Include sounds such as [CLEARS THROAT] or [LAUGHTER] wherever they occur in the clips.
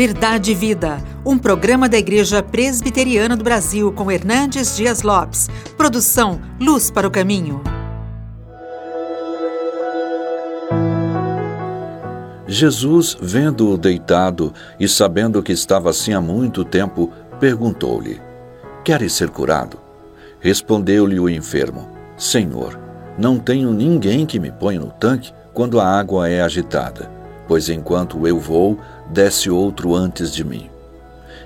Verdade e Vida, um programa da Igreja Presbiteriana do Brasil com Hernandes Dias Lopes. Produção Luz para o Caminho. Jesus, vendo-o deitado e sabendo que estava assim há muito tempo, perguntou-lhe: Queres ser curado? Respondeu-lhe o enfermo: Senhor, não tenho ninguém que me ponha no tanque quando a água é agitada, pois enquanto eu vou, desce outro antes de mim.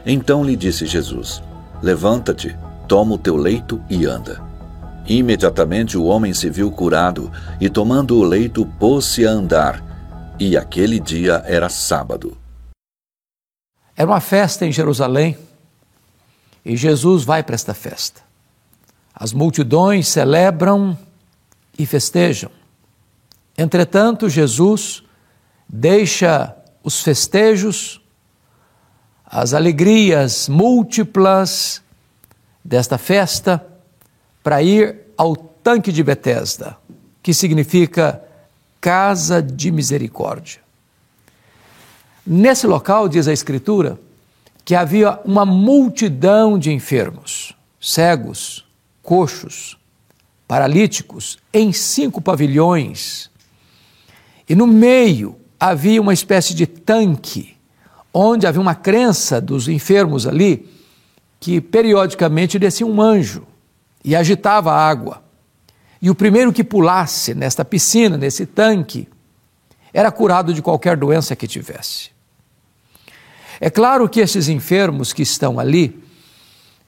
Então lhe disse Jesus: Levanta-te, toma o teu leito e anda. Imediatamente o homem se viu curado e, tomando o leito, pôs-se a andar. E aquele dia era sábado. Era uma festa em Jerusalém e Jesus vai para esta festa. As multidões celebram e festejam. Entretanto, Jesus deixa os festejos, as alegrias múltiplas desta festa para ir ao tanque de Betesda, que significa casa de misericórdia. Nesse local, diz a Escritura, que havia uma multidão de enfermos, cegos, coxos, paralíticos, em cinco pavilhões. E no meio havia uma espécie de tanque, onde havia uma crença dos enfermos ali que periodicamente descia um anjo e agitava a água. E o primeiro que pulasse nesta piscina, nesse tanque, era curado de qualquer doença que tivesse. É claro que esses enfermos que estão ali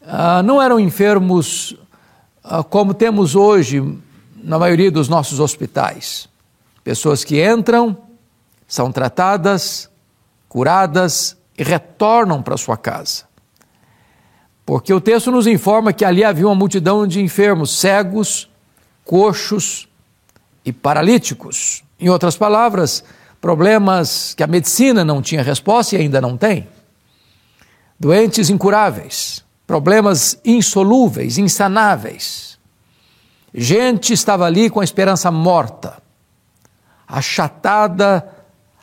ah, não eram enfermos ah, como temos hoje na maioria dos nossos hospitais. Pessoas que entram, são tratadas, curadas e retornam para sua casa. Porque o texto nos informa que ali havia uma multidão de enfermos, cegos, coxos e paralíticos. Em outras palavras, problemas que a medicina não tinha resposta e ainda não tem. Doentes incuráveis, problemas insolúveis, insanáveis. Gente estava ali com a esperança morta, achatada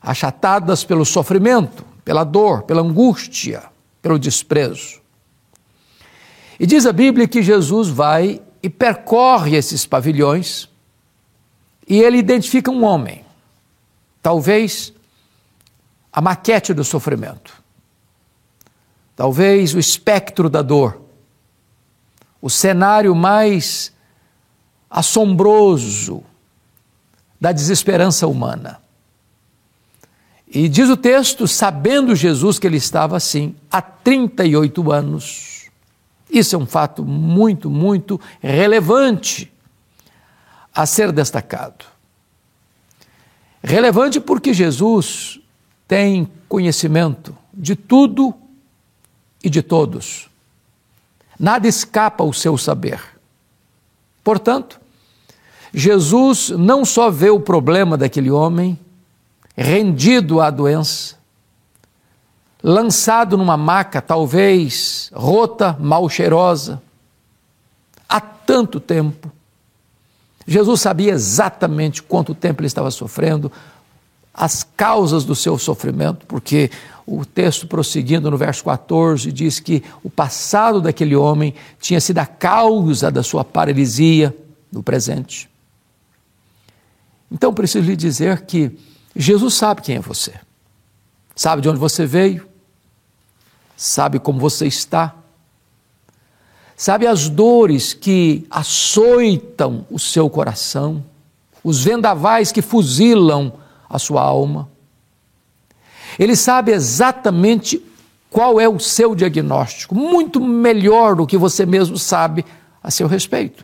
achatadas pelo sofrimento, pela dor, pela angústia, pelo desprezo. E diz a Bíblia que Jesus vai e percorre esses pavilhões e ele identifica um homem, talvez a maquete do sofrimento, talvez o espectro da dor, o cenário mais assombroso da desesperança humana. E diz o texto, sabendo Jesus que ele estava assim há 38 anos. Isso é um fato muito, muito relevante a ser destacado. Relevante porque Jesus tem conhecimento de tudo e de todos. Nada escapa ao seu saber. Portanto, Jesus não só vê o problema daquele homem, rendido à doença, lançado numa maca, talvez rota, mal cheirosa, há tanto tempo. Jesus sabia exatamente quanto tempo ele estava sofrendo, as causas do seu sofrimento, porque o texto prosseguindo no verso 14 diz que o passado daquele homem tinha sido a causa da sua paralisia no presente. Então preciso lhe dizer que Jesus sabe quem é você, sabe de onde você veio, sabe como você está, sabe as dores que açoitam o seu coração, os vendavais que fuzilam a sua alma. Ele sabe exatamente qual é o seu diagnóstico, muito melhor do que você mesmo sabe a seu respeito.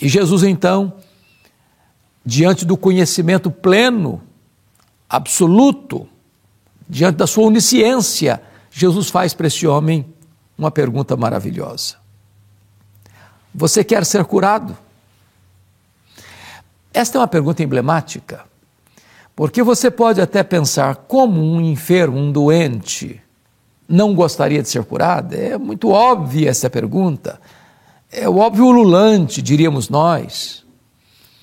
E Jesus então diante do conhecimento pleno, absoluto, diante da sua onisciência, Jesus faz para esse homem uma pergunta maravilhosa: Você quer ser curado? Esta é uma pergunta emblemática, porque você pode até pensar como um enfermo, um doente, não gostaria de ser curado? É muito óbvia essa pergunta. É o óbvio ululante, diríamos nós.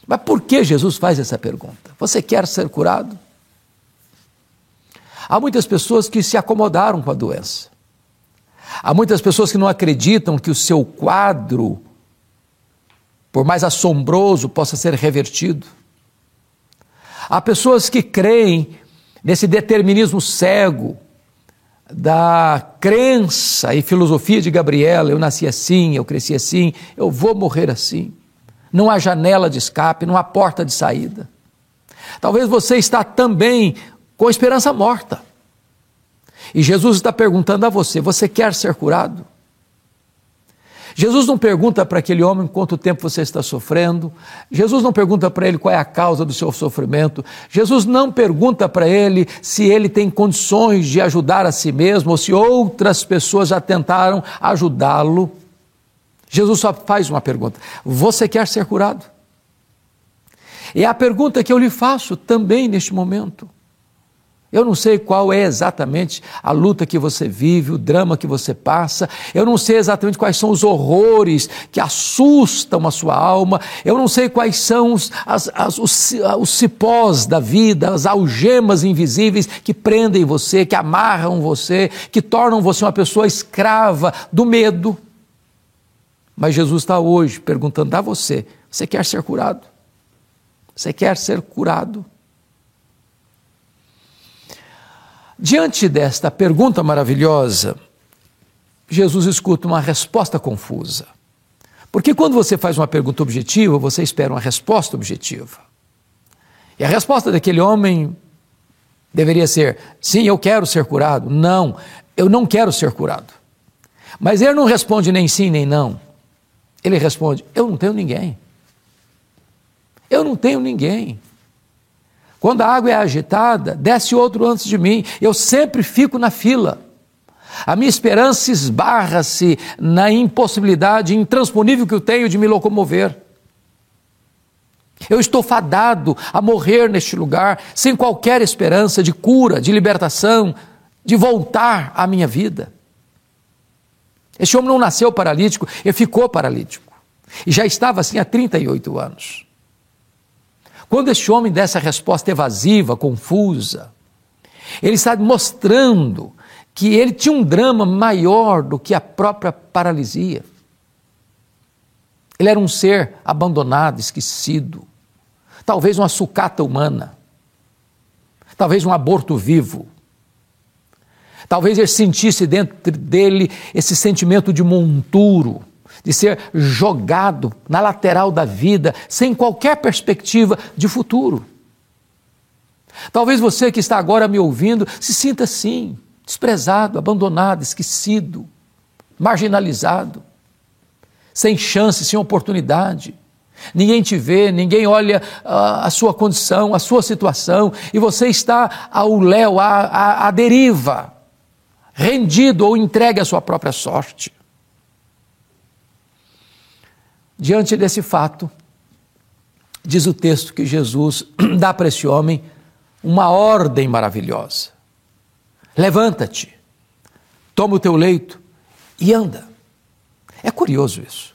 Mas por que Jesus faz essa pergunta? Você quer ser curado? Há muitas pessoas que se acomodaram com a doença. Há muitas pessoas que não acreditam que o seu quadro, por mais assombroso, possa ser revertido. Há pessoas que creem nesse determinismo cego da crença e filosofia de Gabriela: eu nasci assim, eu cresci assim, eu vou morrer assim. Não há janela de escape, não há porta de saída. Talvez você está também com a esperança morta. E Jesus está perguntando a você: você quer ser curado? Jesus não pergunta para aquele homem quanto tempo você está sofrendo. Jesus não pergunta para ele qual é a causa do seu sofrimento. Jesus não pergunta para ele se ele tem condições de ajudar a si mesmo ou se outras pessoas já tentaram ajudá-lo. Jesus só faz uma pergunta: Você quer ser curado? É a pergunta que eu lhe faço também neste momento. Eu não sei qual é exatamente a luta que você vive, o drama que você passa. Eu não sei exatamente quais são os horrores que assustam a sua alma. Eu não sei quais são os, as, as, os, os cipós da vida, as algemas invisíveis que prendem você, que amarram você, que tornam você uma pessoa escrava do medo. Mas Jesus está hoje perguntando a você: você quer ser curado? Você quer ser curado? Diante desta pergunta maravilhosa, Jesus escuta uma resposta confusa. Porque quando você faz uma pergunta objetiva, você espera uma resposta objetiva. E a resposta daquele homem deveria ser: sim, eu quero ser curado. Não, eu não quero ser curado. Mas ele não responde nem sim nem não. Ele responde: eu não tenho ninguém. Eu não tenho ninguém. Quando a água é agitada, desce outro antes de mim. Eu sempre fico na fila. A minha esperança esbarra-se na impossibilidade intransponível que eu tenho de me locomover. Eu estou fadado a morrer neste lugar, sem qualquer esperança de cura, de libertação, de voltar à minha vida. Este homem não nasceu paralítico, ele ficou paralítico. E já estava assim há 38 anos. Quando este homem dá essa resposta evasiva, confusa, ele está mostrando que ele tinha um drama maior do que a própria paralisia. Ele era um ser abandonado, esquecido, talvez uma sucata humana, talvez um aborto vivo. Talvez ele sentisse dentro dele esse sentimento de monturo, de ser jogado na lateral da vida, sem qualquer perspectiva de futuro. Talvez você que está agora me ouvindo se sinta assim, desprezado, abandonado, esquecido, marginalizado, sem chance, sem oportunidade. Ninguém te vê, ninguém olha uh, a sua condição, a sua situação, e você está ao léu, à deriva, rendido ou entregue à sua própria sorte. Diante desse fato, diz o texto que Jesus [CLEARS THROAT] dá para esse homem uma ordem maravilhosa: levanta-te, toma o teu leito e anda. É curioso isso,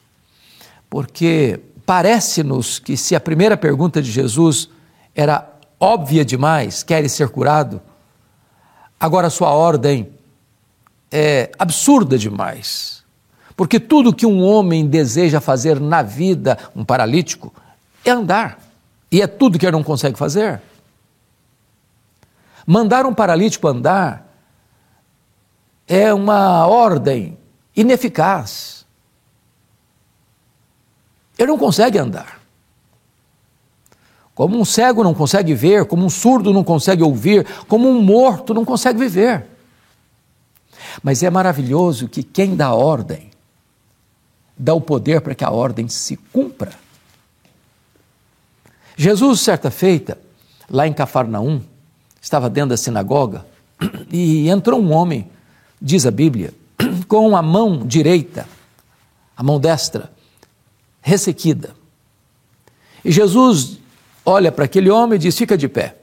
porque parece-nos que se a primeira pergunta de Jesus era óbvia demais, queres ser curado, agora a sua ordem é absurda demais porque tudo que um homem deseja fazer na vida, um paralítico, é andar. E é tudo que ele não consegue fazer. Mandar um paralítico andar é uma ordem ineficaz. Ele não consegue andar. Como um cego não consegue ver, como um surdo não consegue ouvir, como um morto não consegue viver. Mas é maravilhoso que quem dá ordem dá o poder para que a ordem se cumpra. Jesus, certa feita, lá em Cafarnaum, estava dentro da sinagoga [CLEARS THROAT] e entrou um homem, diz a Bíblia, [CLEARS THROAT] com a mão direita, a mão destra, ressequida. E Jesus olha para aquele homem e diz: Fica de pé.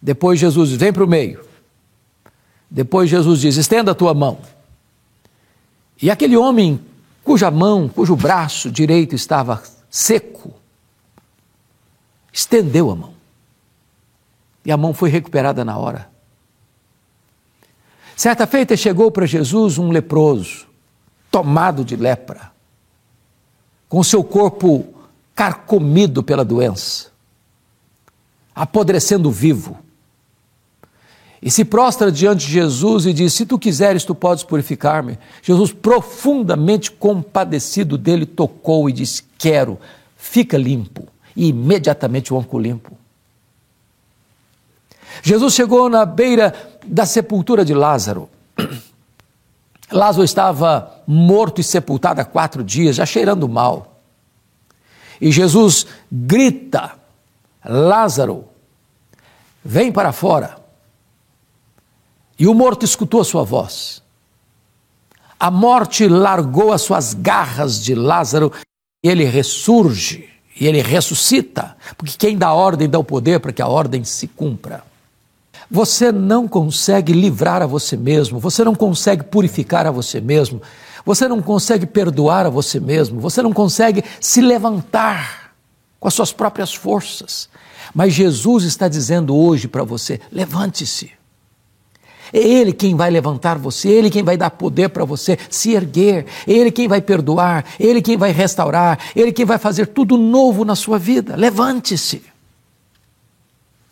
Depois Jesus vem para o meio. Depois Jesus diz: Estenda a tua mão. E aquele homem cuja mão, cujo braço direito estava seco, estendeu a mão. E a mão foi recuperada na hora. Certa feita chegou para Jesus um leproso, tomado de lepra, com seu corpo carcomido pela doença, apodrecendo vivo. E se prostra diante de Jesus e diz: Se tu quiseres, tu podes purificar-me. Jesus, profundamente compadecido dele, tocou e disse: Quero, fica limpo. E imediatamente o homem ficou limpo. Jesus chegou na beira da sepultura de Lázaro. [CLEARS THROAT] Lázaro estava morto e sepultado há quatro dias, já cheirando mal. E Jesus grita: Lázaro, vem para fora. E o morto escutou a sua voz. A morte largou as suas garras de Lázaro e ele ressurge e ele ressuscita, porque quem dá ordem dá o poder para que a ordem se cumpra. Você não consegue livrar a você mesmo, você não consegue purificar a você mesmo, você não consegue perdoar a você mesmo, você não consegue se levantar com as suas próprias forças. Mas Jesus está dizendo hoje para você: levante-se. É Ele quem vai levantar você, Ele quem vai dar poder para você se erguer, Ele quem vai perdoar, Ele quem vai restaurar, Ele quem vai fazer tudo novo na sua vida. Levante-se.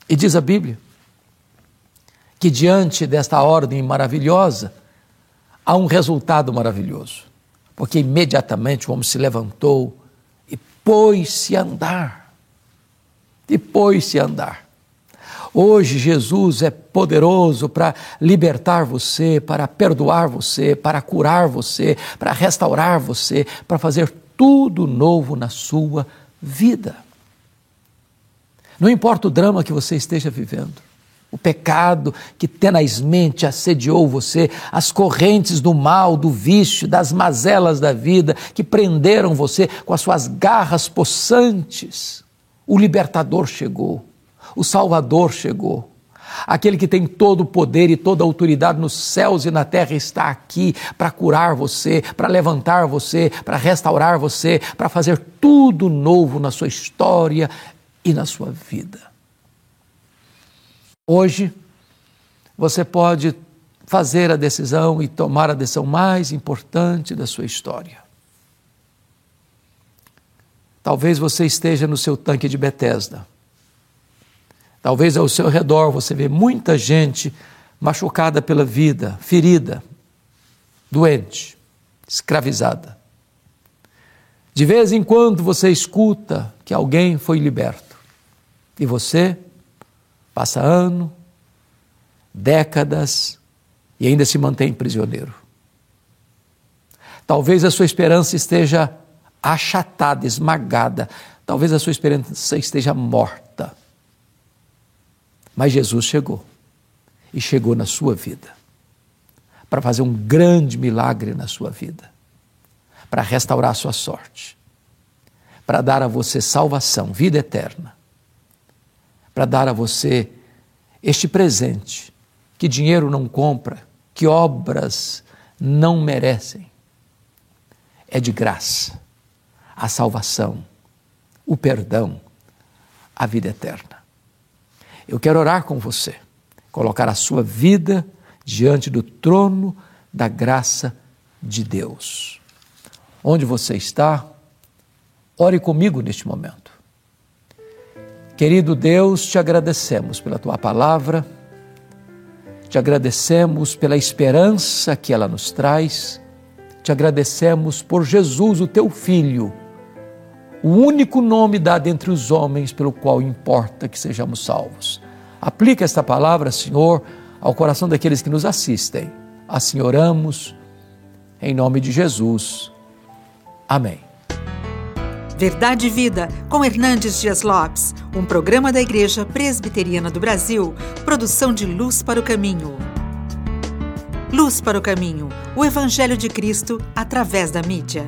E diz a Bíblia que diante desta ordem maravilhosa, há um resultado maravilhoso. Porque imediatamente o homem se levantou e pôs-se a andar. E pôs-se a andar. Hoje Jesus é poderoso para libertar você, para perdoar você, para curar você, para restaurar você, para fazer tudo novo na sua vida. Não importa o drama que você esteja vivendo o pecado que tenazmente assediou você, as correntes do mal, do vício, das mazelas da vida que prenderam você com as suas garras possantes. O libertador chegou, o Salvador chegou. Aquele que tem todo o poder e toda a autoridade nos céus e na terra está aqui para curar você, para levantar você, para restaurar você, para fazer tudo novo na sua história e na sua vida. Hoje, você pode fazer a decisão e tomar a decisão mais importante da sua história. Talvez você esteja no seu tanque de Betesda. Talvez ao seu redor você vê muita gente machucada pela vida, ferida, doente, escravizada. De vez em quando você escuta que alguém foi liberto e você Passa ano, décadas e ainda se mantém prisioneiro. Talvez a sua esperança esteja achatada, esmagada. Talvez a sua esperança esteja morta. Mas Jesus chegou e chegou na sua vida para fazer um grande milagre na sua vida, para restaurar a sua sorte, para dar a você salvação, vida eterna para dar a você este presente que dinheiro não compra, que obras não merecem. É de graça a salvação, o perdão, a vida eterna. Eu quero orar com você, colocar a sua vida diante do trono da graça de Deus. Onde você está, ore comigo neste momento. Querido Deus, te agradecemos pela tua palavra, te agradecemos pela esperança que ela nos traz, te agradecemos por Jesus, o teu Filho, o único nome dado entre os homens pelo qual importa que sejamos salvos. Aplica esta palavra, Senhor, ao coração daqueles que nos assistem. Assim oramos, em nome de Jesus. Amém. Verdade e Vida, com Hernandes Dias Lopes, um programa da Igreja Presbiteriana do Brasil, produção de Luz para o Caminho. Luz para o Caminho, o Evangelho de Cristo através da mídia.